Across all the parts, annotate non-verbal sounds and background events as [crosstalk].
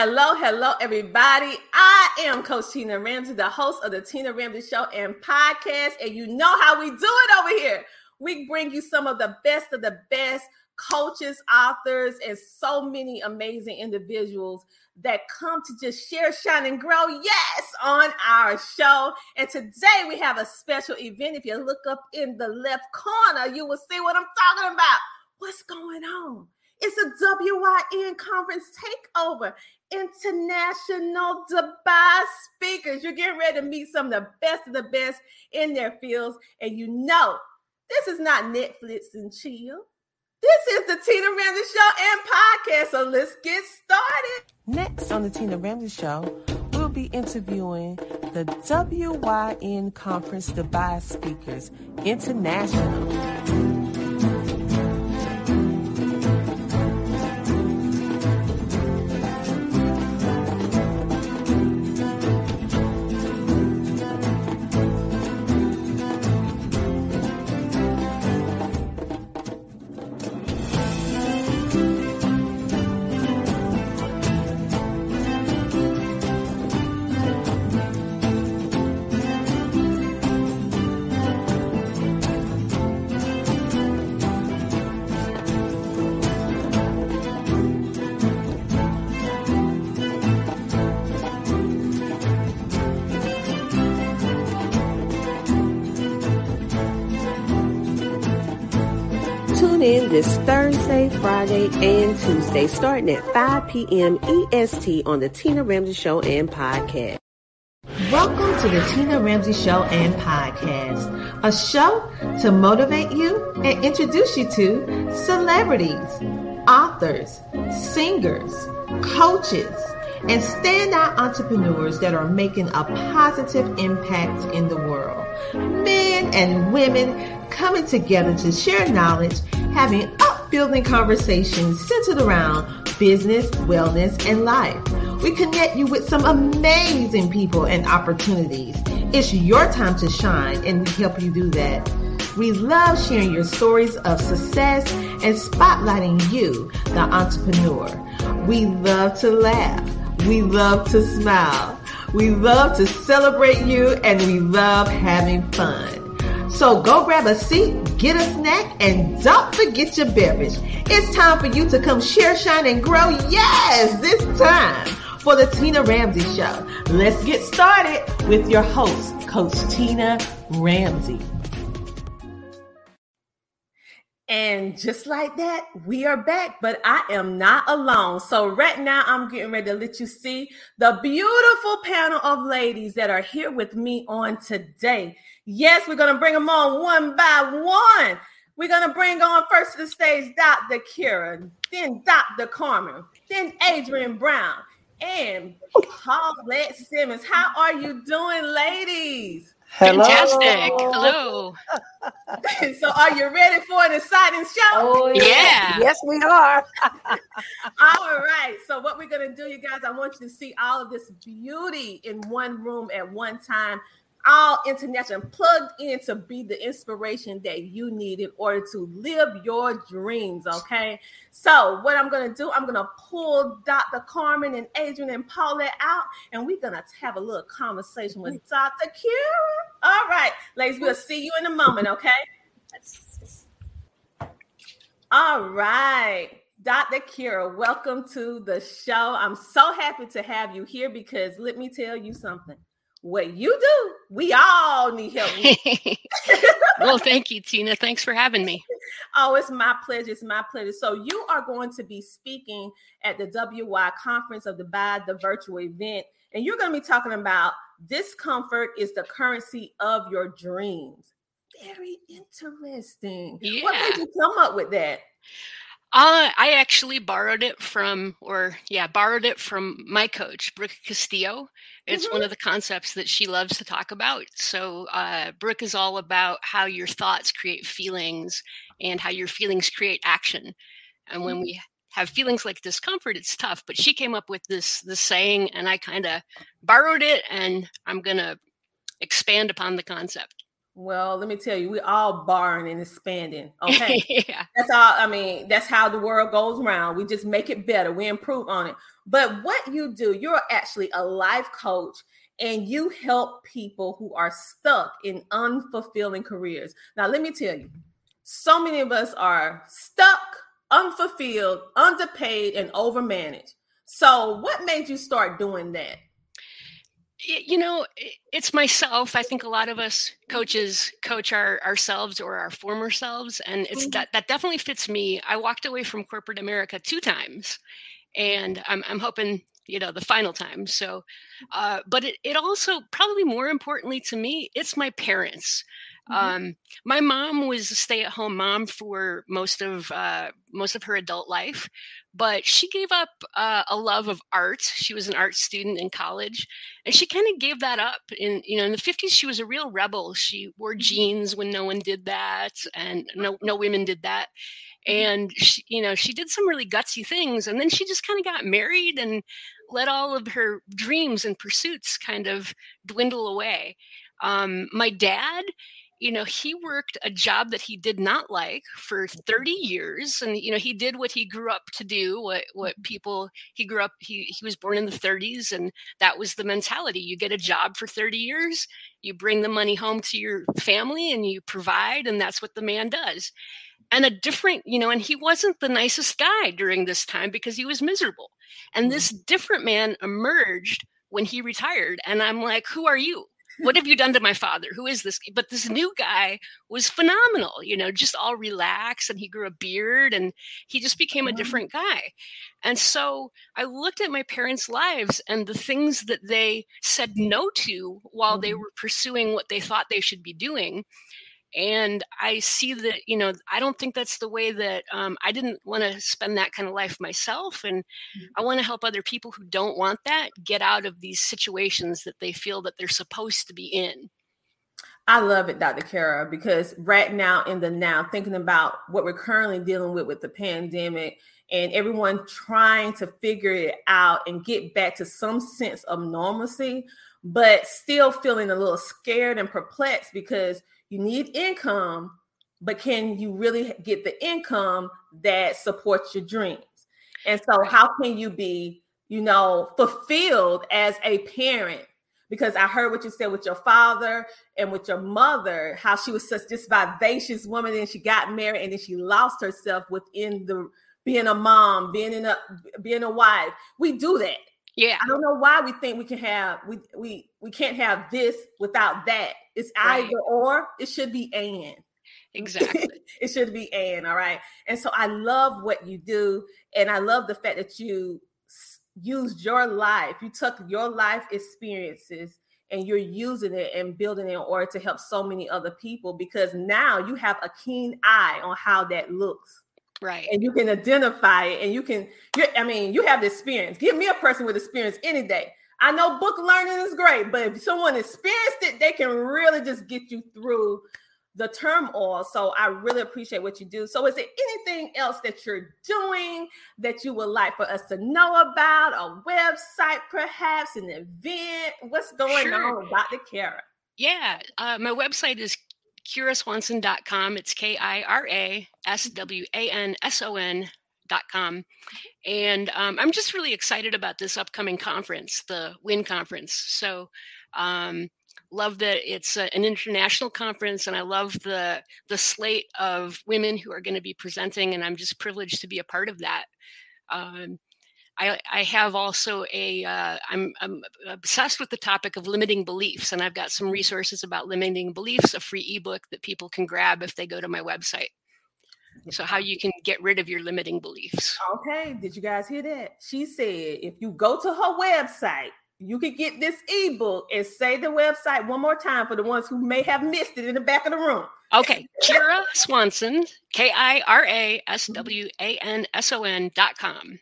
Hello, hello, everybody. I am Coach Tina Ramsey, the host of the Tina Ramsey Show and podcast. And you know how we do it over here. We bring you some of the best of the best coaches, authors, and so many amazing individuals that come to just share, shine, and grow. Yes, on our show. And today we have a special event. If you look up in the left corner, you will see what I'm talking about. What's going on? It's a WYN conference takeover. International Dubai speakers. You're getting ready to meet some of the best of the best in their fields. And you know, this is not Netflix and chill. This is the Tina Ramsey Show and podcast. So let's get started. Next on the Tina Ramsey Show, we'll be interviewing the WYN Conference Dubai Speakers International. This Thursday, Friday, and Tuesday, starting at 5 p.m. EST on the Tina Ramsey Show and Podcast. Welcome to the Tina Ramsey Show and Podcast, a show to motivate you and introduce you to celebrities, authors, singers, coaches, and standout entrepreneurs that are making a positive impact in the world. Men and women coming together to share knowledge, having upbuilding conversations centered around business, wellness, and life. We connect you with some amazing people and opportunities. It's your time to shine, and we help you do that. We love sharing your stories of success and spotlighting you, the entrepreneur. We love to laugh. We love to smile. We love to celebrate you and we love having fun. So go grab a seat, get a snack, and don't forget your beverage. It's time for you to come share, shine, and grow. Yes, this time for the Tina Ramsey Show. Let's get started with your host, Coach Tina Ramsey. And just like that, we are back, but I am not alone. So, right now, I'm getting ready to let you see the beautiful panel of ladies that are here with me on today. Yes, we're going to bring them on one by one. We're going to bring on first to the stage Dr. Kira, then Dr. Carmen, then Adrian Brown, and Paulette Simmons. How are you doing, ladies? Hello. Fantastic. Hello. [laughs] so, are you ready for an exciting show? Oh, yeah. Yes, we are. [laughs] all right. So, what we're going to do, you guys, I want you to see all of this beauty in one room at one time all international plugged in to be the inspiration that you need in order to live your dreams. Okay. So, what I'm going to do, I'm going to pull Dr. Carmen and Adrian and Paulette out, and we're going to have a little conversation with Dr. Kira. All right, ladies, we'll see you in a moment. Okay. All right. Dr. Kira, welcome to the show. I'm so happy to have you here because let me tell you something what you do, we all need help. [laughs] well, thank you, Tina. Thanks for having me. Oh, it's my pleasure. It's my pleasure. So, you are going to be speaking at the WY conference of the BY the virtual event, and you're going to be talking about discomfort is the currency of your dreams. Very interesting. Yeah. What made you come up with that? Uh, I actually borrowed it from, or yeah, borrowed it from my coach, Brooke Castillo. It's mm-hmm. one of the concepts that she loves to talk about. So, uh, Brooke is all about how your thoughts create feelings and how your feelings create action. And when mm-hmm. we have feelings like discomfort, it's tough. But she came up with this this saying, and I kind of borrowed it, and I'm gonna expand upon the concept. Well, let me tell you, we all borrowing and expanding. [laughs] Okay. yeah. That's all. I mean, that's how the world goes around. We just make it better. We improve on it. But what you do, you're actually a life coach and you help people who are stuck in unfulfilling careers. Now, let me tell you, so many of us are stuck, unfulfilled, underpaid, and overmanaged. So, what made you start doing that? You know it's myself i think a lot of us coaches coach our ourselves or our former selves and it's mm-hmm. that that definitely fits me i walked away from corporate america two times and i'm, I'm hoping you know the final time so uh, but it, it also probably more importantly to me it's my parents. Um, my mom was a stay-at-home mom for most of uh, most of her adult life, but she gave up uh, a love of art. She was an art student in college, and she kind of gave that up. In you know, in the fifties, she was a real rebel. She wore mm-hmm. jeans when no one did that, and no no women did that. Mm-hmm. And she, you know, she did some really gutsy things, and then she just kind of got married and let all of her dreams and pursuits kind of dwindle away. Um, my dad, you know he worked a job that he did not like for 30 years and you know he did what he grew up to do what what mm-hmm. people he grew up he he was born in the 30s and that was the mentality you get a job for 30 years you bring the money home to your family and you provide and that's what the man does and a different you know and he wasn't the nicest guy during this time because he was miserable and this mm-hmm. different man emerged when he retired and i'm like who are you what have you done to my father? Who is this? But this new guy was phenomenal, you know, just all relaxed and he grew a beard and he just became a different guy. And so I looked at my parents' lives and the things that they said no to while they mm-hmm. were pursuing what they thought they should be doing and i see that you know i don't think that's the way that um, i didn't want to spend that kind of life myself and mm-hmm. i want to help other people who don't want that get out of these situations that they feel that they're supposed to be in I love it, Dr. Kara, because right now in the now, thinking about what we're currently dealing with with the pandemic and everyone trying to figure it out and get back to some sense of normalcy, but still feeling a little scared and perplexed because you need income, but can you really get the income that supports your dreams? And so, how can you be, you know, fulfilled as a parent? Because I heard what you said with your father and with your mother, how she was such this vivacious woman, and she got married, and then she lost herself within the being a mom, being in a being a wife. We do that. Yeah. I don't know why we think we can have we we we can't have this without that. It's right. either or. It should be and. Exactly. [laughs] it should be and. All right. And so I love what you do, and I love the fact that you used your life. You took your life experiences and you're using it and building it in order to help so many other people because now you have a keen eye on how that looks right. and you can identify it and you can you i mean you have the experience. Give me a person with experience any day. I know book learning is great but if someone experienced it they can really just get you through the turmoil. So i really appreciate what you do. So is there anything else that you're doing that you would like for us to know about? A website perhaps an event? What's going sure. on with dr kara? Yeah uh, my website is kiraswanson.com. It's K I R A S W A N S O N dot com. And um, i'm just really excited about this upcoming conference the win conference. So um, love that it's a, an international conference and i love the the slate of women who are going to be presenting and i'm just privileged to be a part of that. Um, I, I have also a uh, I'm, I'm obsessed with the topic of limiting beliefs, and I've got some resources about limiting beliefs, a free ebook that people can grab if they go to my website. So how you can get rid of your limiting beliefs. Okay, did you guys hear that? She said if you go to her website, you can get this ebook and say the website one more time for the ones who may have missed it in the back of the room. Okay, Kira Swanson, K I R A S W A N S O N dot com.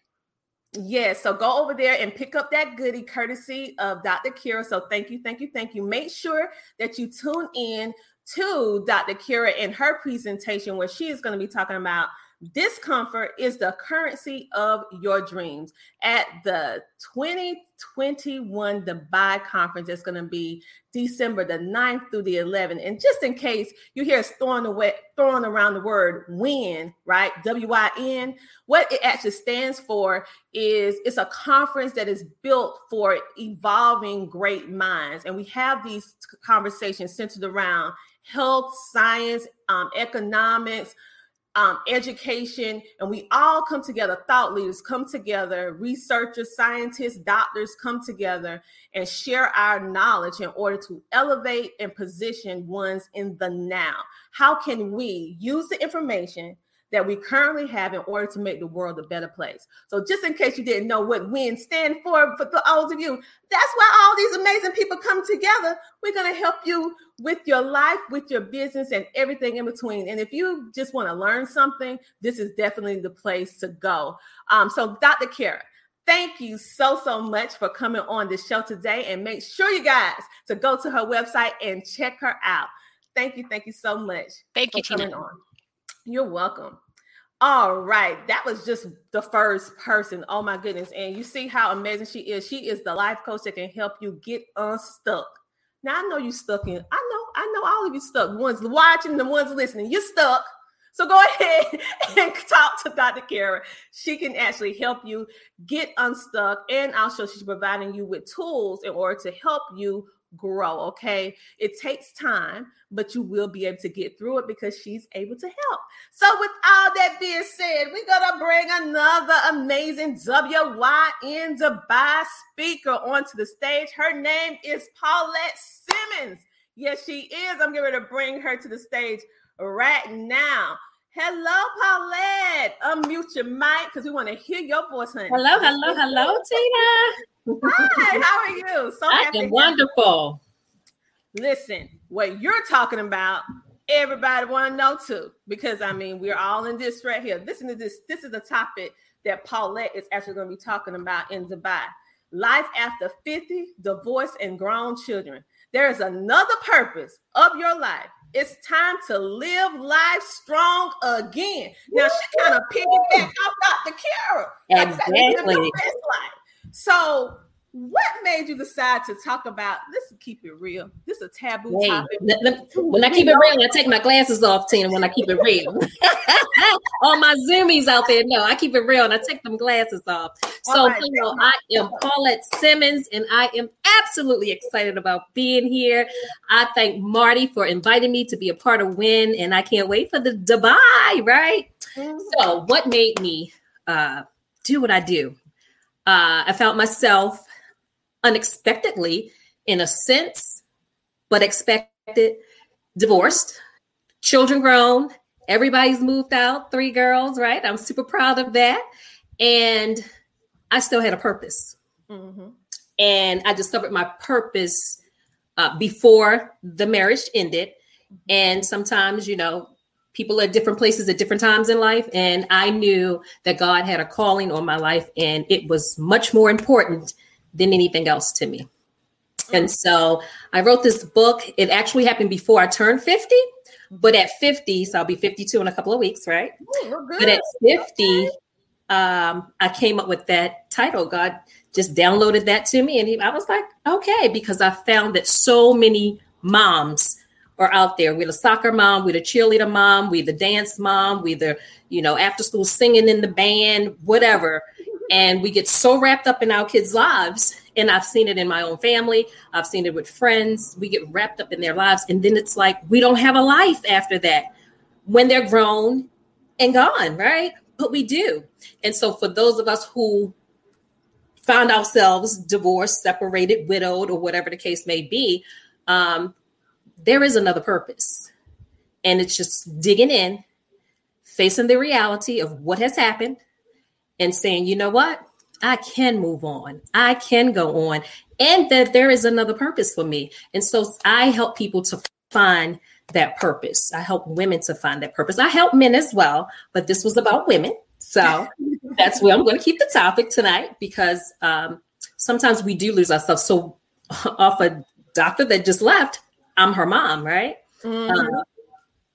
Yes, so go over there and pick up that goodie courtesy of Dr. Kira. So thank you, thank you, thank you. Make sure that you tune in to Dr. Kira in her presentation where she is going to be talking about Discomfort is the currency of your dreams. At the 2021 Dubai conference, it's going to be December the 9th through the 11th. And just in case you hear us throwing away, throwing around the word win, right? W-I-N, what it actually stands for is it's a conference that is built for evolving great minds. And we have these conversations centered around health, science, um, economics, um, education, and we all come together. Thought leaders come together, researchers, scientists, doctors come together and share our knowledge in order to elevate and position ones in the now. How can we use the information that we currently have in order to make the world a better place. So, just in case you didn't know what WIN stand for, for those of you, that's why all these amazing people come together. We're going to help you with your life, with your business, and everything in between. And if you just want to learn something, this is definitely the place to go. Um, so, Dr. Kara, Thank you so, so much for coming on the show today. And make sure you guys to go to her website and check her out. Thank you. Thank you so much. Thank you, Tina. On. You're welcome. All right, that was just the first person. Oh my goodness. And you see how amazing she is. She is the life coach that can help you get unstuck. Now I know you stuck in. I know, I know all of you stuck. Ones watching, the ones listening, you're stuck. So go [laughs] ahead and talk to Dr. Kara. She can actually help you get unstuck. And also she's providing you with tools in order to help you grow. Okay. It takes time, but you will be able to get through it because she's able to help. So, with all that being said, we're going to bring another amazing WYN Dubai speaker onto the stage. Her name is Paulette Simmons. Yes, she is. I'm going to bring her to the stage right now. Hello, Paulette. Unmute your mic because we want to hear your voice, honey. Hello, hello, hello, Tina. Hi, how are you? So I am wonderful. Listen, what you're talking about, everybody want to know too, because I mean, we're all in this right here. Listen to this. This is a topic that Paulette is actually going to be talking about in Dubai. Life after 50, divorce, and grown children. There is another purpose of your life. It's time to live life strong again. Now she kind of piggyback off Dr. Kara. Exactly. So, what made you decide to talk about? Let's keep it real. This is a taboo hey, topic. when I keep it real, I take my glasses off, Tina. When I keep it real, [laughs] all my zoomies out there, no, I keep it real and I take them glasses off. So, right, you know, I am Paulette Simmons, and I am absolutely excited about being here. I thank Marty for inviting me to be a part of WIN, and I can't wait for the Dubai. Right. Mm-hmm. So, what made me uh, do what I do? Uh, I found myself unexpectedly, in a sense, but expected, divorced, children grown, everybody's moved out, three girls, right? I'm super proud of that. And I still had a purpose. Mm-hmm. And I discovered my purpose uh, before the marriage ended. And sometimes, you know, people at different places at different times in life. And I knew that God had a calling on my life, and it was much more important than anything else to me. And so I wrote this book. It actually happened before I turned 50, but at 50, so I'll be 52 in a couple of weeks, right? Ooh, but at 50, um, I came up with that title. God just downloaded that to me, and he, I was like, okay, because I found that so many moms are out there. We're the soccer mom, we're the cheerleader mom, we're the dance mom, we're the, you know, after school singing in the band, whatever. And we get so wrapped up in our kids' lives. And I've seen it in my own family. I've seen it with friends. We get wrapped up in their lives. And then it's like we don't have a life after that when they're grown and gone, right? But we do. And so for those of us who found ourselves divorced, separated, widowed, or whatever the case may be, um, there is another purpose. And it's just digging in, facing the reality of what has happened, and saying, you know what? I can move on. I can go on. And that there is another purpose for me. And so I help people to find that purpose. I help women to find that purpose. I help men as well, but this was about women. So [laughs] that's where I'm going to keep the topic tonight because um, sometimes we do lose ourselves. So, [laughs] off a doctor that just left, I'm her mom, right? Mm-hmm. Uh,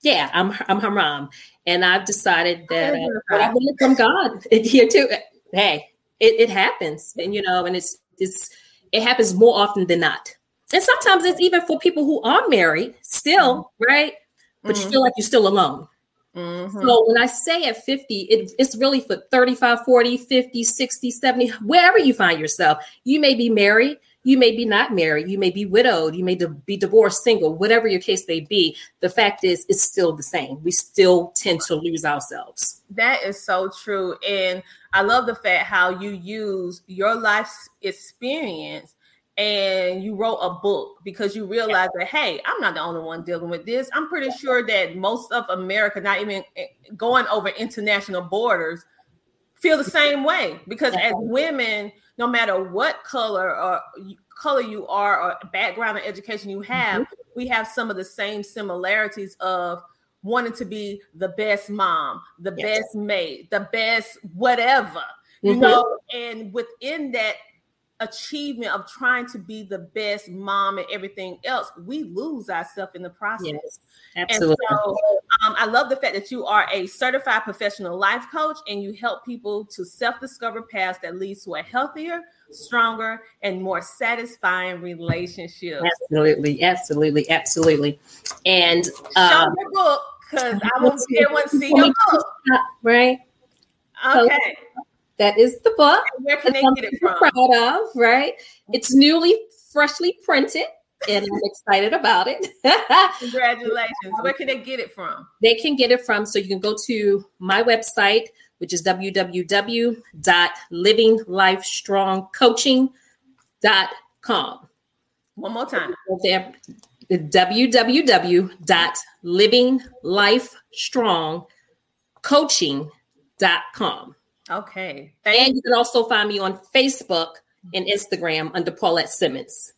Yeah, I'm I'm Haram, and I've decided that uh, I want from God [laughs] here too. Hey, it, it happens, and you know, and it's it's it happens more often than not. And sometimes it's even for people who are married still, mm-hmm. right? But mm-hmm. you feel like you're still alone. Mm-hmm. So when I say at 50, it, it's really for 35, 40, 50, 60, 70, wherever you find yourself. You may be married, you may be not married, you may be widowed, you may be divorced, single, whatever your case may be. The fact is, it's still the same. We still tend to lose ourselves. That is so true. And I love the fact how you use your life's experience and you wrote a book because you realized that hey i'm not the only one dealing with this i'm pretty sure that most of america not even eh, going over international borders feel the same way because as women no matter what color or color you are or background or education you have mm-hmm. we have some of the same similarities of wanting to be the best mom the yes. best maid the best whatever you mm-hmm. know and within that achievement of trying to be the best mom and everything else, we lose ourselves in the process. Yes, absolutely. And so um, I love the fact that you are a certified professional life coach and you help people to self-discover paths that leads to a healthier, stronger, and more satisfying relationship. Absolutely, absolutely, absolutely. And um, show your book because I [laughs] want to see your book. Right. Okay. So, that is the book. Where can they get it from? Proud of, right? It's newly, freshly printed, and I'm excited about it. [laughs] Congratulations! Where can they get it from? They can get it from. So you can go to my website, which is www.livinglifestrongcoaching.com. One more time. There, www.livinglifestrongcoaching.com. Okay. Thank and you can also find me on Facebook and Instagram under Paulette Simmons.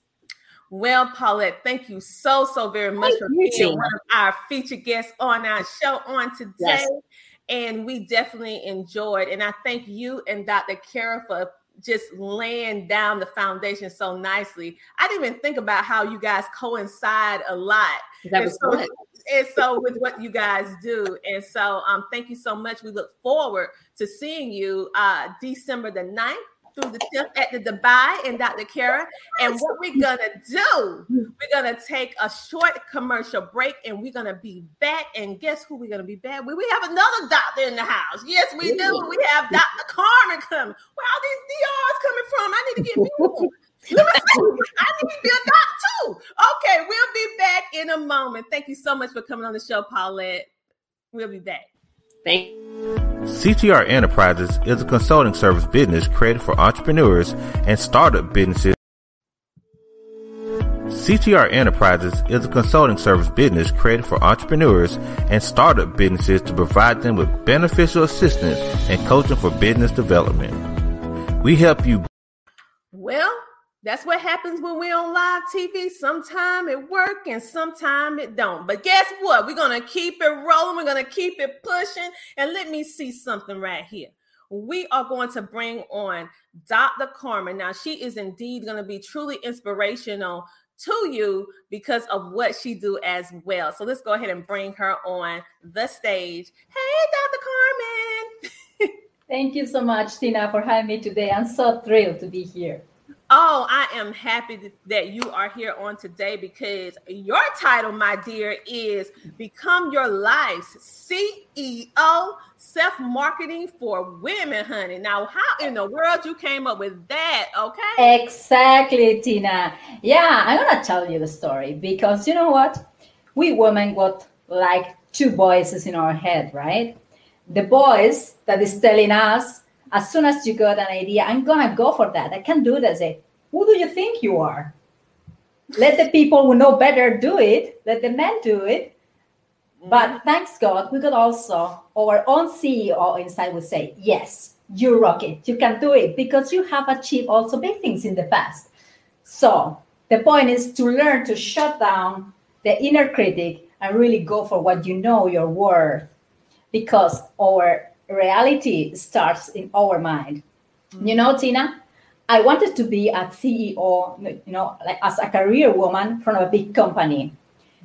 Well, Paulette, thank you so, so very much thank for being one of our featured guests on our show on today. Yes. And we definitely enjoyed. And I thank you and Dr. Kara for just laying down the foundation so nicely. I didn't even think about how you guys coincide a lot. That was so, good and so with what you guys do. And so um thank you so much. We look forward to seeing you uh december the 9th through the 10th at the dubai and dr kara. And what we're gonna do we're gonna take a short commercial break and we're gonna be back. And guess who we're gonna be back with? We have another doctor in the house. Yes we do. We have dr carmen coming. Where all these drs coming from? I need to get [laughs] me [laughs] I need to be a doc too. Okay, we'll be back in a moment. Thank you so much for coming on the show, Paulette. We'll be back. Thank CTR Enterprises is a consulting service business created for entrepreneurs and startup businesses. CTR Enterprises is a consulting service business created for entrepreneurs and startup businesses to provide them with beneficial assistance and coaching for business development. We help you. Well, that's what happens when we're on live TV. Sometime it work and sometime it don't. But guess what? We're gonna keep it rolling. We're gonna keep it pushing. And let me see something right here. We are going to bring on Dr. Carmen. Now, she is indeed going to be truly inspirational to you because of what she do as well. So let's go ahead and bring her on the stage. Hey, Dr. Carmen. [laughs] Thank you so much, Tina, for having me today. I'm so thrilled to be here. Oh, I am happy that you are here on today because your title, my dear, is Become Your Life's CEO Self Marketing for Women, honey. Now, how in the world you came up with that? Okay. Exactly, Tina. Yeah, I'm going to tell you the story because you know what? We women got like two voices in our head, right? The voice that is telling us as soon as you got an idea, I'm gonna go for that. I can do that. Who do you think you are? Let the people who know better do it. Let the men do it. But mm-hmm. thanks God, we got also our own CEO inside would say, yes, you rock it. You can do it because you have achieved also big things in the past. So the point is to learn to shut down the inner critic and really go for what you know you're worth because our reality starts in our mind. Mm-hmm. You know, Tina, I wanted to be a CEO, you know, like as a career woman from a big company.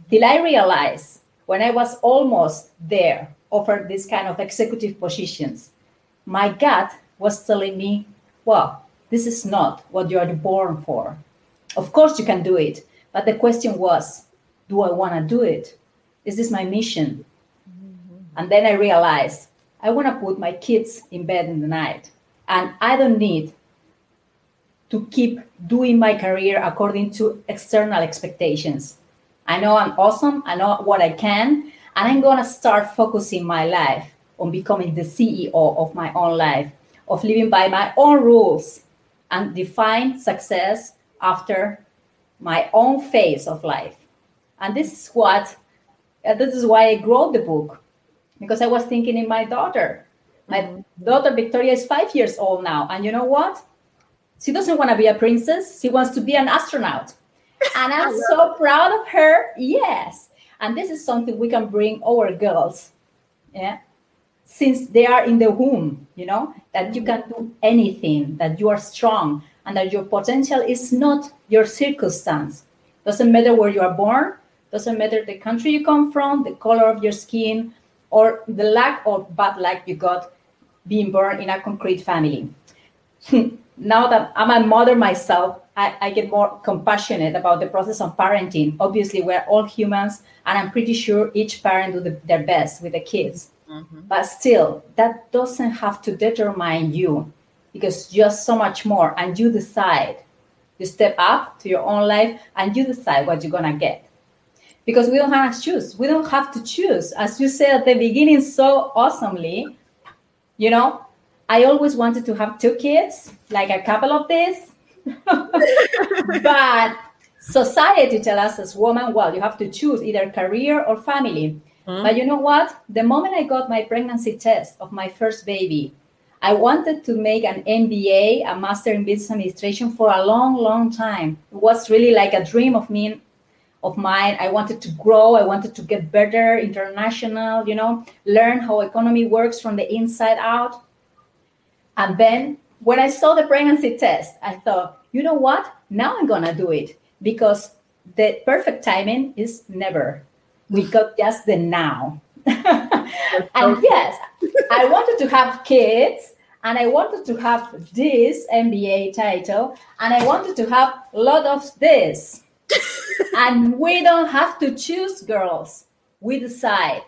Till I realized when I was almost there, offered this kind of executive positions, my gut was telling me, well, this is not what you are born for. Of course, you can do it. But the question was, do I want to do it? Is this my mission? Mm-hmm. And then I realized I want to put my kids in bed in the night. And I don't need to keep doing my career according to external expectations. I know I'm awesome, I know what I can, and I'm going to start focusing my life on becoming the CEO of my own life, of living by my own rules and define success after my own phase of life. And this is what, uh, this is why I wrote the book, because I was thinking in my daughter. My mm-hmm. daughter Victoria is five years old now. And you know what? She doesn't want to be a princess, she wants to be an astronaut. And I'm so proud of her. Yes. And this is something we can bring our girls. Yeah. Since they are in the womb, you know, that you can do anything, that you are strong, and that your potential is not your circumstance. Doesn't matter where you are born, doesn't matter the country you come from, the color of your skin, or the lack or bad luck you got being born in a concrete family. [laughs] now that I'm a mother myself, I, I, get more compassionate about the process of parenting. Obviously, we're all humans, and I'm pretty sure each parent do the, their best with the kids. Mm-hmm. But still, that doesn't have to determine you because just so much more, and you decide. You step up to your own life, and you decide what you're gonna get. Because we don't have to choose. We don't have to choose, as you said at the beginning so awesomely. You know, I always wanted to have two kids, like a couple of these. [laughs] but society tells us as women, well, you have to choose either career or family. Mm-hmm. But you know what? The moment I got my pregnancy test of my first baby, I wanted to make an MBA, a Master in Business Administration, for a long, long time. It was really like a dream of me, of mine. I wanted to grow. I wanted to get better, international. You know, learn how economy works from the inside out. And then when I saw the pregnancy test, I thought, you know what? Now I'm gonna do it because the perfect timing is never. We got just the now. [laughs] and yes, I wanted to have kids and I wanted to have this MBA title and I wanted to have a lot of this. [laughs] and we don't have to choose girls. We decide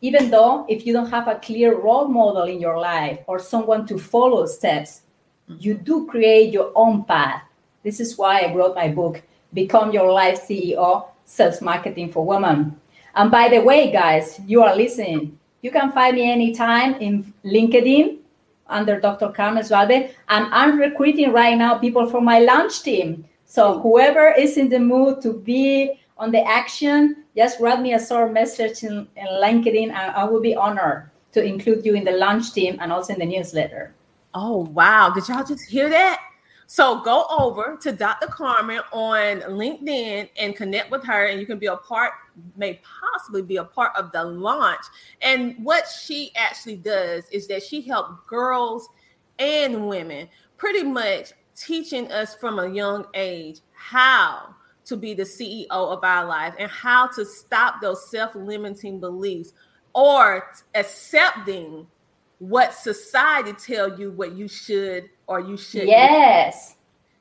even though if you don't have a clear role model in your life or someone to follow steps, you do create your own path. This is why I wrote my book, Become Your Life CEO Self Marketing for Women. And by the way, guys, you are listening. You can find me anytime in LinkedIn under Dr. Carmen Svalbe. And I'm recruiting right now people for my launch team. So whoever is in the mood to be on the action, just write me a short message in, in LinkedIn, and I will be honored to include you in the launch team and also in the newsletter. Oh, wow. Did y'all just hear that? So go over to Dr. Carmen on LinkedIn and connect with her, and you can be a part, may possibly be a part of the launch. And what she actually does is that she helps girls and women pretty much teaching us from a young age how to be the CEO of our life and how to stop those self limiting beliefs or accepting what society tell you what you should or you should yes.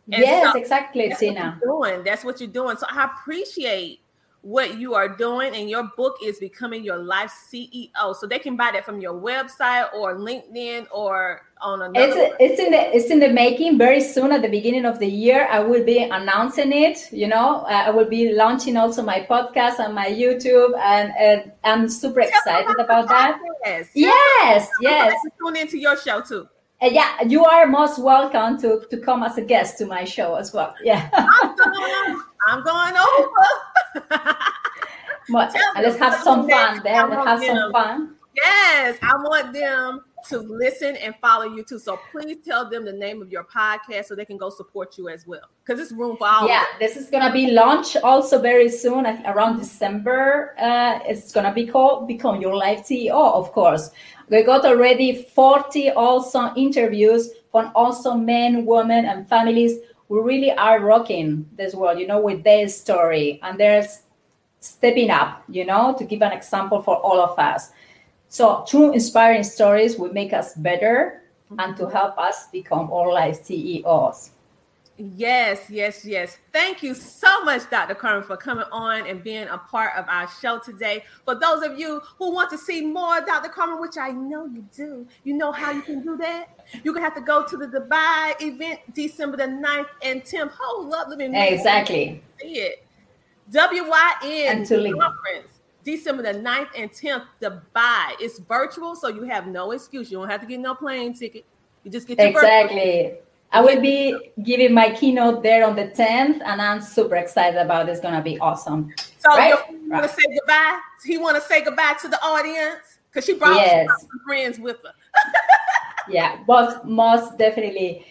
Yes so exactly tina. doing. That's what you're doing. So i appreciate what you are doing and your book is becoming your life ceo so they can buy that from your website or linkedin or on another it's, it's in the it's in the making very soon at the beginning of the year i will be announcing it you know uh, i will be launching also my podcast and my youtube and, and i'm super excited about that yes yes yes tune into your show too uh, yeah, you are most welcome to, to come as a guest to my show as well. [laughs] Yeah. I'm, going, I'm going over. well, let's have some fun there. Let's have some fun. Yes, I want them to listen and follow you too. So please tell them the name of your podcast so they can go support you as well. Because it's room for all. Yeah, this is gonna be launched also very soon, around December. Uh, it's gonna be called "Become Your Life CEO." Of course, we got already forty also interviews from also men, women, and families who really are rocking this world. You know, with their story, and there's stepping up, you know, to give an example for all of us. So, true inspiring stories will make us better and to help us become all life CEOs. Yes, yes, yes. Thank you so much, Dr. Carmen, for coming on and being a part of our show today. For those of you who want to see more Dr. Carmen, which I know you do, you know how you can do that? You're going to have to go to the Dubai event December the 9th and 10th. Hold up, let me Exactly. See it. WYN conference. December the 9th and 10th, to buy. It's virtual, so you have no excuse. You don't have to get no plane ticket. You just get your exactly. Virtual. I will be giving my keynote there on the 10th, and I'm super excited about it. It's gonna be awesome. So right? you want to say goodbye? He want to say goodbye to the audience because she brought yes. some friends with her. [laughs] yeah, but most definitely,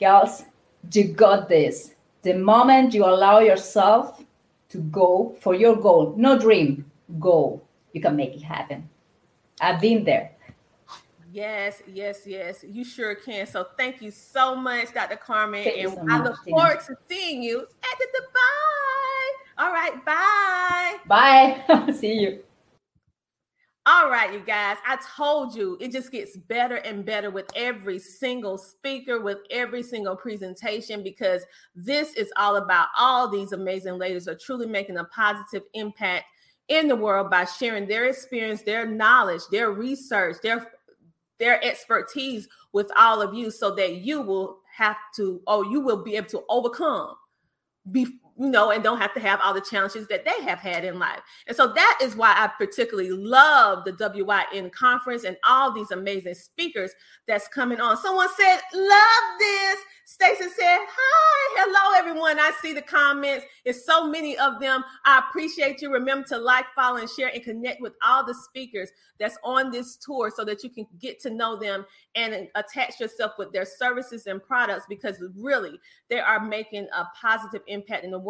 girls, you got this. The moment you allow yourself to go for your goal, no dream, goal, you can make it happen. I've been there. Yes, yes, yes. You sure can. So thank you so much, Dr. Carmen. Thank and so I look forward to seeing you at the Dubai. All right, bye. Bye. [laughs] See you. All right, you guys. I told you it just gets better and better with every single speaker, with every single presentation, because this is all about all these amazing ladies are truly making a positive impact in the world by sharing their experience, their knowledge, their research, their their expertise with all of you so that you will have to, or you will be able to overcome you know, and don't have to have all the challenges that they have had in life. And so that is why I particularly love the WYN conference and all these amazing speakers that's coming on. Someone said, Love this. Stacy said, Hi, hello, everyone. I see the comments. It's so many of them. I appreciate you. Remember to like, follow, and share and connect with all the speakers that's on this tour so that you can get to know them and attach yourself with their services and products because really they are making a positive impact in the world.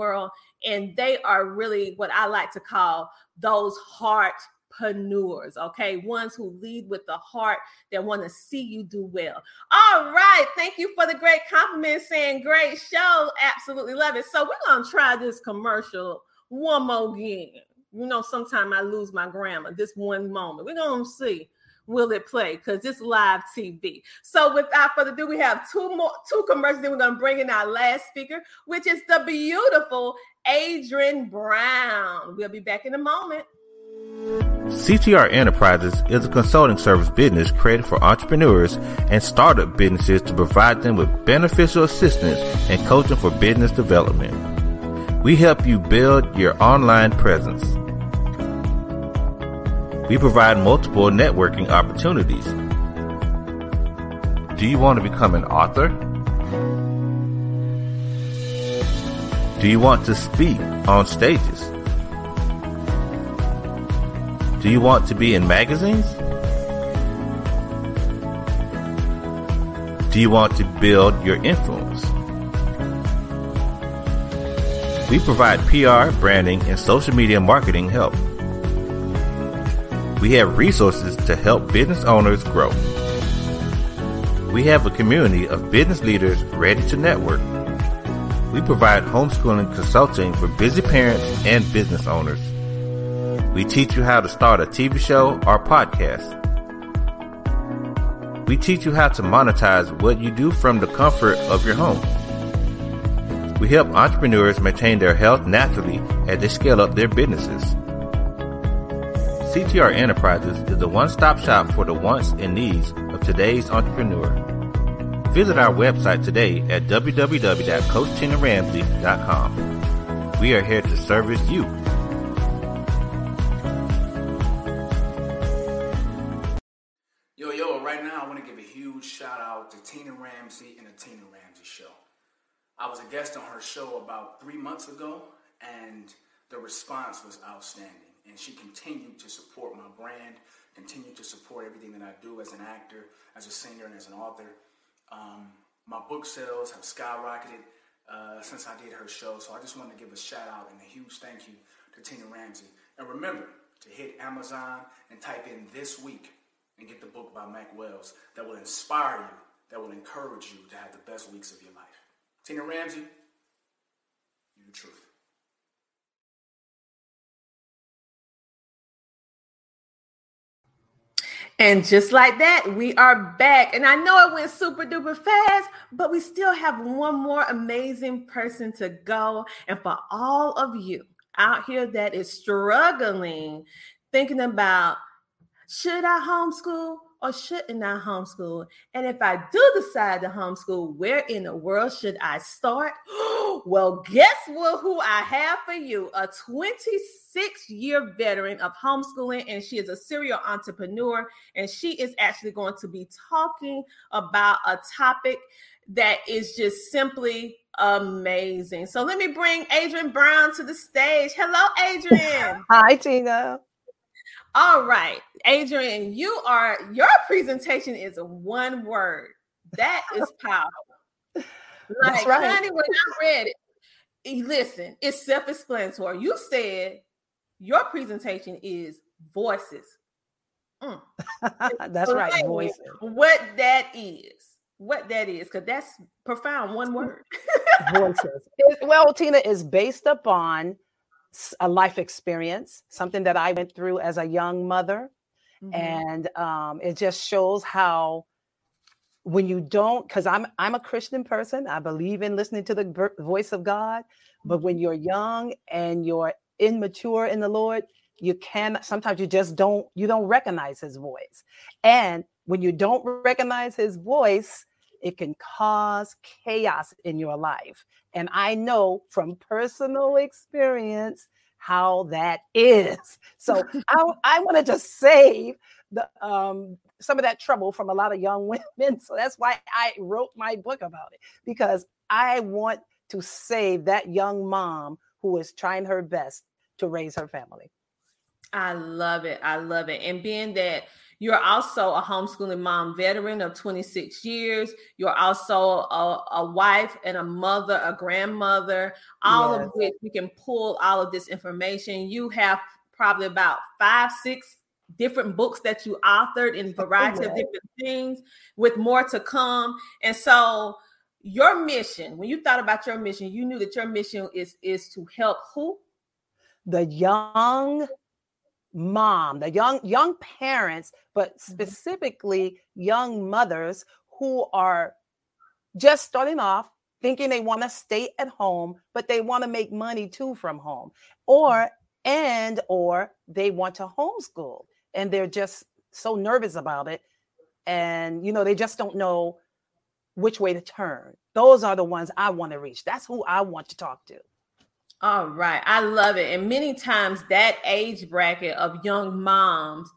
And they are really what I like to call those heart entrepreneurs, okay? Ones who lead with the heart that want to see you do well. All right. Thank you for the great compliment saying great show. Absolutely love it. So we're going to try this commercial one more again. You know, sometimes I lose my grammar. This one moment. We're going to see will it play because it's live TV. So without further ado, we have two more two commercials. Then we're gonna bring in our last speaker, which is the beautiful Adrian Brown. We'll be back in a moment. CTR Enterprises is a consulting service business created for entrepreneurs and startup businesses to provide them with beneficial assistance and coaching for business development. We help you build your online presence. We provide multiple networking opportunities. Do you want to become an author? Do you want to speak on stages? Do you want to be in magazines? Do you want to build your influence? We provide PR, branding, and social media marketing help. We have resources to help business owners grow. We have a community of business leaders ready to network. We provide homeschooling consulting for busy parents and business owners. We teach you how to start a TV show or podcast. We teach you how to monetize what you do from the comfort of your home. We help entrepreneurs maintain their health naturally as they scale up their businesses. CTR Enterprises is the one-stop shop for the wants and needs of today's entrepreneur. Visit our website today at www.coachtinaramsey.com. We are here to service you. Yo, yo, right now I want to give a huge shout out to Tina Ramsey and the Tina Ramsey Show. I was a guest on her show about three months ago, and the response was outstanding. And she continued to support my brand, continued to support everything that I do as an actor, as a singer, and as an author. Um, my book sales have skyrocketed uh, since I did her show, so I just wanted to give a shout out and a huge thank you to Tina Ramsey. And remember to hit Amazon and type in this week and get the book by Mac Wells that will inspire you that will encourage you to have the best weeks of your life. Tina Ramsey, you the truth. And just like that, we are back. And I know it went super duper fast, but we still have one more amazing person to go. And for all of you out here that is struggling, thinking about should I homeschool? Or shouldn't I homeschool? And if I do decide to homeschool, where in the world should I start? [gasps] well, guess what? Who I have for you? A 26 year veteran of homeschooling, and she is a serial entrepreneur. And she is actually going to be talking about a topic that is just simply amazing. So let me bring Adrian Brown to the stage. Hello, Adrian. [laughs] Hi, Tina. All right, Adrian, you are your presentation is one word. That is [laughs] powerful. Like, That's right. honey, when I read it, listen, it's self-explanatory. You said your presentation is voices. Mm. [laughs] that's right, voices. What that is, what that is, because that's profound. One word. voices. [laughs] well, Tina is based upon a life experience, something that I went through as a young mother. Mm-hmm. And um, it just shows how when you don't because i'm i'm a christian person i believe in listening to the voice of god but when mm-hmm. you're young and you're immature in the lord you can sometimes you just don't you don't recognize his voice and when you don't recognize his voice it can cause chaos in your life. And I know from personal experience how that is. [laughs] So I, I want to save the um, some of that trouble from a lot of young [laughs] women. So that's why I wrote my book about it because I want to save that young mom who is trying her best to raise her family. I love it. I love it. And being that you're also a homeschooling mom veteran of 26 years. You're also a, a wife and a mother, a grandmother, all yes. of which we can pull all of this information. You have probably about five, six different books that you authored in a variety of different things with more to come. And so your mission, when you thought about your mission, you knew that your mission is is to help who? The young mom, the young young parents, but mm-hmm. specifically young mothers who are just starting off thinking they want to stay at home, but they want to make money too from home, or mm-hmm. and or they want to homeschool and they're just so nervous about it, and you know they just don't know which way to turn. Those are the ones I want to reach. That's who I want to talk to. All right. I love it. And many times that age bracket of young moms,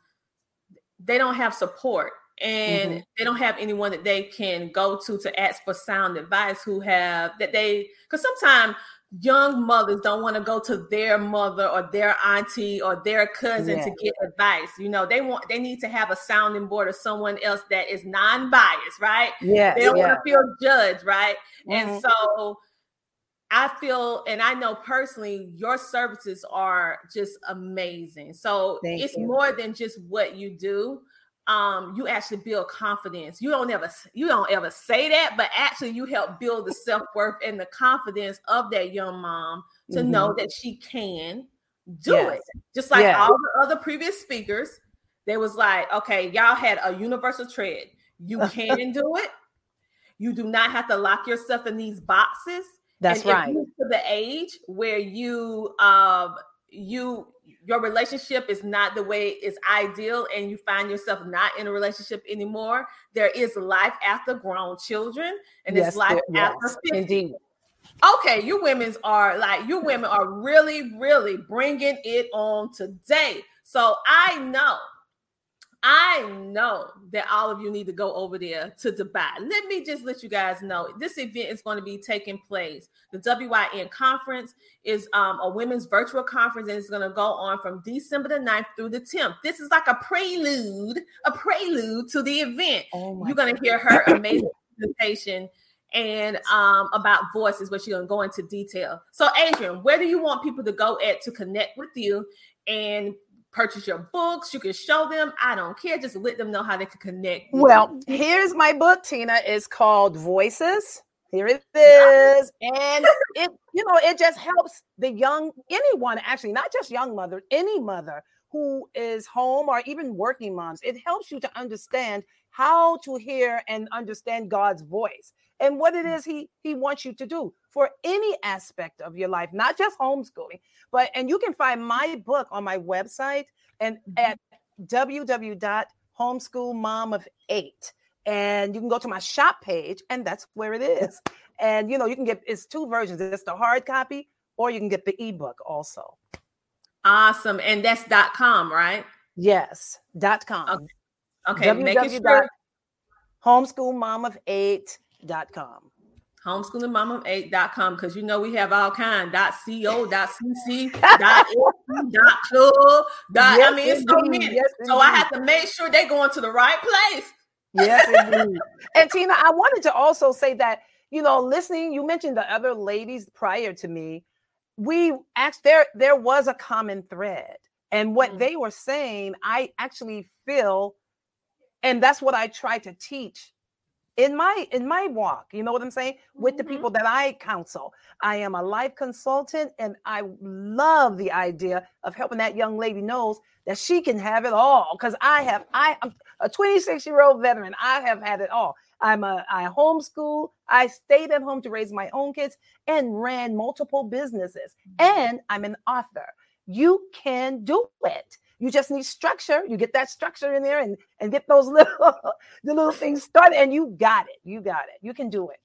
they don't have support and mm-hmm. they don't have anyone that they can go to to ask for sound advice who have that they because sometimes young mothers don't want to go to their mother or their auntie or their cousin yeah. to get advice you know they want they need to have a sounding board or someone else that is non-biased right yeah they don't yeah. want to feel judged right mm-hmm. and so I feel, and I know personally, your services are just amazing. So Thank it's you. more than just what you do. Um, you actually build confidence. You don't ever, you don't ever say that, but actually, you help build the self worth and the confidence of that young mom to mm-hmm. know that she can do yes. it. Just like yeah. all the other previous speakers, they was like, okay, y'all had a universal tread. You [laughs] can do it. You do not have to lock yourself in these boxes that's and right. To the age where you um you your relationship is not the way it's ideal and you find yourself not in a relationship anymore there is life after grown children and yes, it's life after yes, 50. indeed okay you women's are like you women are really really bringing it on today so i know I know that all of you need to go over there to Dubai. Let me just let you guys know this event is going to be taking place. The WYN conference is um, a women's virtual conference and it's going to go on from December the 9th through the 10th. This is like a prelude, a prelude to the event. Oh You're going to hear her amazing presentation and um, about voices, where she's going to go into detail. So, Adrian, where do you want people to go at to connect with you and purchase your books. You can show them. I don't care. Just let them know how they can connect. Well, here's my book, Tina. It's called Voices. Here it is. And it, you know, it just helps the young, anyone actually, not just young mother, any mother who is home or even working moms. It helps you to understand how to hear and understand God's voice and what it mm. is he he wants you to do for any aspect of your life, not just homeschooling. But and you can find my book on my website and mm-hmm. at www.homeschoolmom of 8 and you can go to my shop page and that's where it is and you know you can get it's two versions it's the hard copy or you can get the ebook also awesome and that's dot com right yes dot com okay, okay. making sure homeschoolmom of 8.com homeschoolingmom8.com because you know we have all kind dot co dot cc dot [laughs] dot club dot yes, i mean it's so many. Yes, so i have to make sure they're going to the right place. Yes [laughs] and tina i wanted to also say that you know listening you mentioned the other ladies prior to me. We asked there there was a common thread and what mm-hmm. they were saying i actually feel and that's what i try to teach in my in my walk you know what i'm saying? With the mm-hmm. people that i counsel. I am a life consultant and i love the idea of helping that young lady knows that she can have it all because i have i am a 26 year old veteran. I have had it all. I'm a i homeschool i stayed at home to raise my own kids and ran multiple businesses mm-hmm. and i'm an author. You can do it you just need structure. You get that structure in there and, and get those [laughs] little the little things started, and you got it. You got it. You can do it.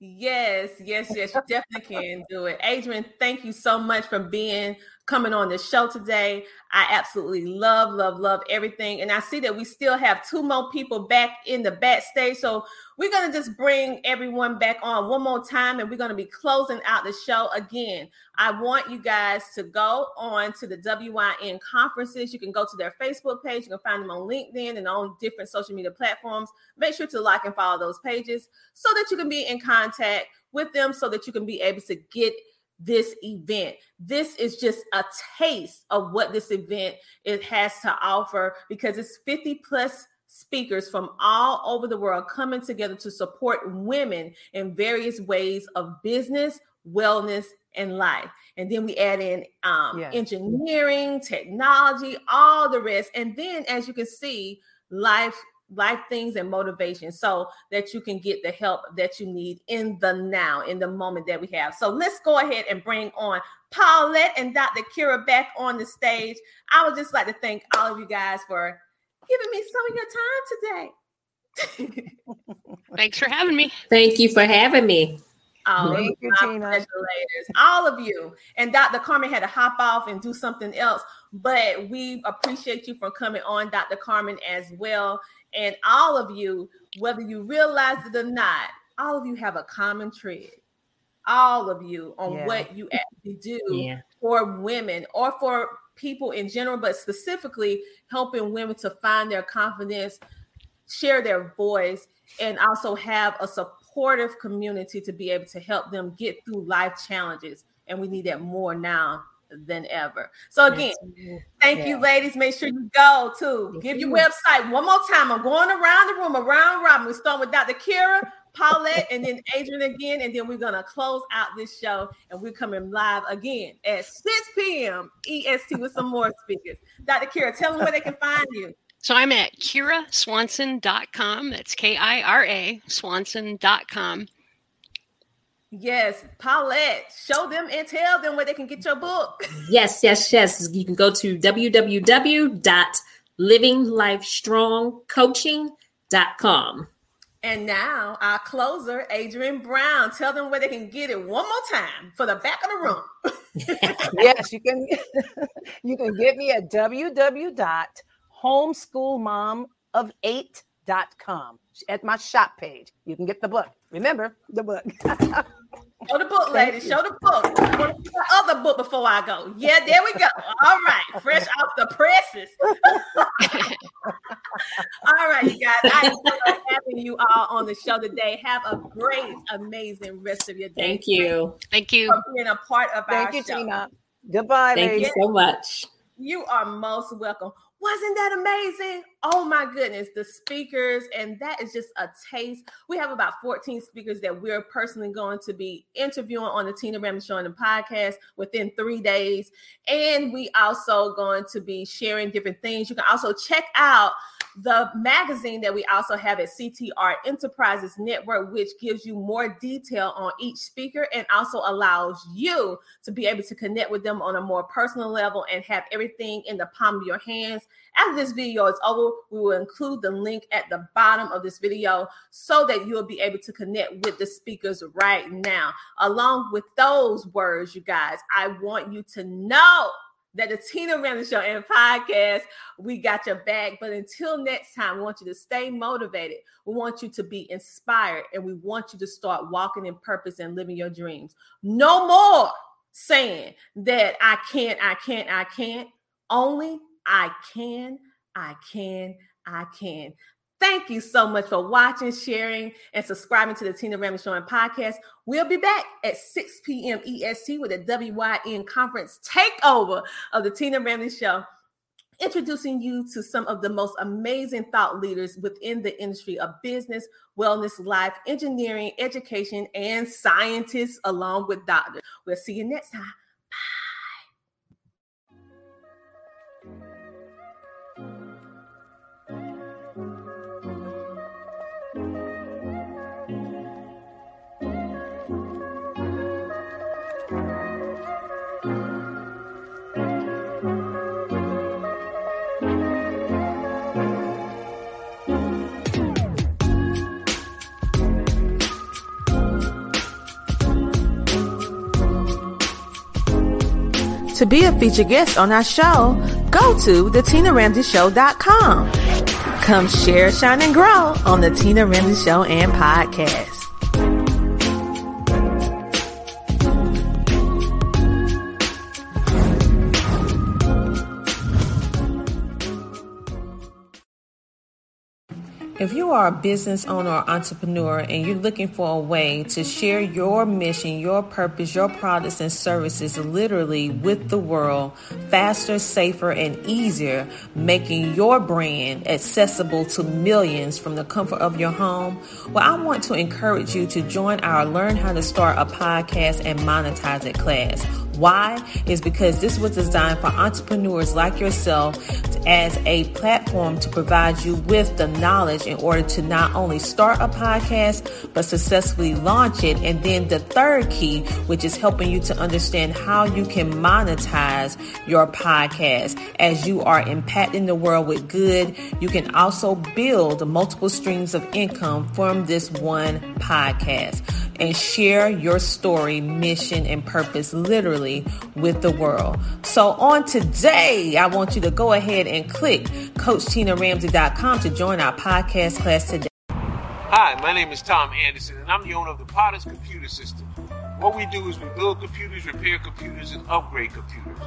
Yes, yes, yes, you [laughs] definitely can do it. Adrian, thank you so much for being coming on the show today. I absolutely love, love, love everything. And I see that we still have two more people back in the backstage. So we're going to just bring everyone back on one more time and we're going to be closing out the show again. I want you guys to go on to the WYN conferences. You can go to their Facebook page. You can find them on LinkedIn and on different social media platforms. Make sure to like and follow those pages so that you can be in contact with them so that you can be able to get this event. This is just a taste of what this event it has to offer because it's 50 plus speakers from all over the world coming together to support women in various ways of business, wellness, and life. And then we add in um, yeah. engineering, technology, all the rest. And then, as you can see, life life things and motivation so that you can get the help that you need in the now, in the moment that we have. So let's go ahead and bring on Paulette and Dr. Kira back on the stage. I would just like to thank all of you guys for giving me some of your time today. [laughs] Thanks for having me. Thank you for having me. Oh, Thank you, Tina. All of you. And Dr. Carmen had to hop off and do something else, but we appreciate you for coming on, Dr. Carmen, as well. And all of you, whether you realize it or not, all of you have a common thread. All of you on yeah. what you actually do yeah. for women or for people in general, but specifically helping women to find their confidence, share their voice, and also have a supportive community to be able to help them get through life challenges. And we need that more now than ever. So again, thank yeah. you, ladies. Make sure you go to give your website one more time. I'm going around the room, around Robin. We start with Dr. Kira, Paulette, and then Adrian again, and then we're gonna close out this show, and we're coming live again at 6 p.m. EST with some more speakers. Dr. Kira, tell them where they can find you. So I'm at kiraswanson.com. That's K-I-R-A Swanson.com. Yes, Paulette, show them and tell them where they can get your book. [laughs] Yes, yes, yes. You can go to www.livinglifestrongcoaching.com. And now our closer, Adrian Brown. Tell them where they can get it one more time for the back of the room. [laughs] yes, you can [laughs] you can get me at www.homeschoolmomof8.com at my shop page. You can get the book. Remember the book. [laughs] Show the book, ladies. Show the book. The other book before I go. Yeah, there we go. All right, fresh off the presses. [laughs] all right, you guys. I enjoy having you all on the show today. Have a great, amazing rest of your day. Thank you. Thank you for being a part of Thank our you, show. Tina. Goodbye. Thank ladies. you so much. You are most welcome. Wasn't that amazing? Oh my goodness, the speakers, and that is just a taste. We have about 14 speakers that we're personally going to be interviewing on the Tina Ramsey Show and the podcast within three days. And we also going to be sharing different things. You can also check out the magazine that we also have at CTR Enterprises Network, which gives you more detail on each speaker and also allows you to be able to connect with them on a more personal level and have everything in the palm of your hands. After this video is over, we will include the link at the bottom of this video so that you'll be able to connect with the speakers right now. Along with those words, you guys, I want you to know that the Tina Ramsey Show and podcast, we got your back. But until next time, we want you to stay motivated. We want you to be inspired and we want you to start walking in purpose and living your dreams. No more saying that I can't, I can't, I can't. Only I can, I can, I can. Thank you so much for watching, sharing, and subscribing to the Tina Ramsey Show and podcast. We'll be back at 6 p.m. EST with a WYN conference takeover of the Tina Ramsey Show, introducing you to some of the most amazing thought leaders within the industry of business, wellness, life, engineering, education, and scientists, along with doctors. We'll see you next time. To be a featured guest on our show, go to thetinaramseyshow.com. Come share, shine, and grow on the Tina Ramsey Show and podcast. If you are a business owner or entrepreneur and you're looking for a way to share your mission, your purpose, your products and services literally with the world faster, safer, and easier, making your brand accessible to millions from the comfort of your home, well, I want to encourage you to join our Learn How to Start a Podcast and Monetize It class. Why? Is because this was designed for entrepreneurs like yourself as a platform to provide you with the knowledge in order to not only start a podcast, but successfully launch it. And then the third key, which is helping you to understand how you can monetize your podcast as you are impacting the world with good. You can also build multiple streams of income from this one podcast and share your story, mission, and purpose literally with the world. So on today, I want you to go ahead and click CoachTinaRamsey.com to join our podcast class today. Hi, my name is Tom Anderson, and I'm the owner of the Potters Computer System. What we do is we build computers, repair computers, and upgrade computers.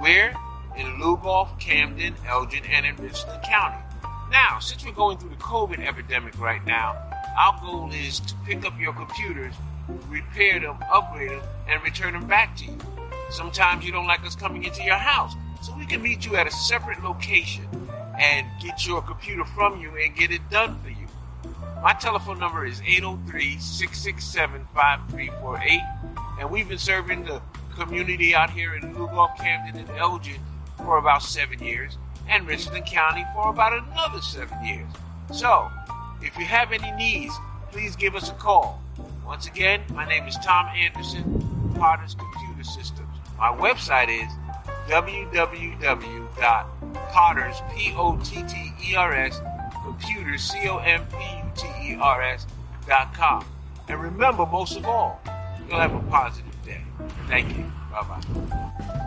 Where? In Lugoff, Camden, Elgin, and in Richland County. Now, since we're going through the COVID epidemic right now, our goal is to pick up your computers, repair them, upgrade them, and return them back to you. Sometimes you don't like us coming into your house, so we can meet you at a separate location and get your computer from you and get it done for you. My telephone number is 803 667 5348, and we've been serving the community out here in Lugoff, Camden, and Elgin for about seven years, and Richland County for about another seven years. So, if you have any needs, please give us a call. Once again, my name is Tom Anderson, Potters Computer Systems. My website is www.potters, P-O-T-T-E-R-S, computers, C-O-M-P-U-T-E-R-S dot com. And remember, most of all, you'll have a positive day. Thank you. Bye-bye.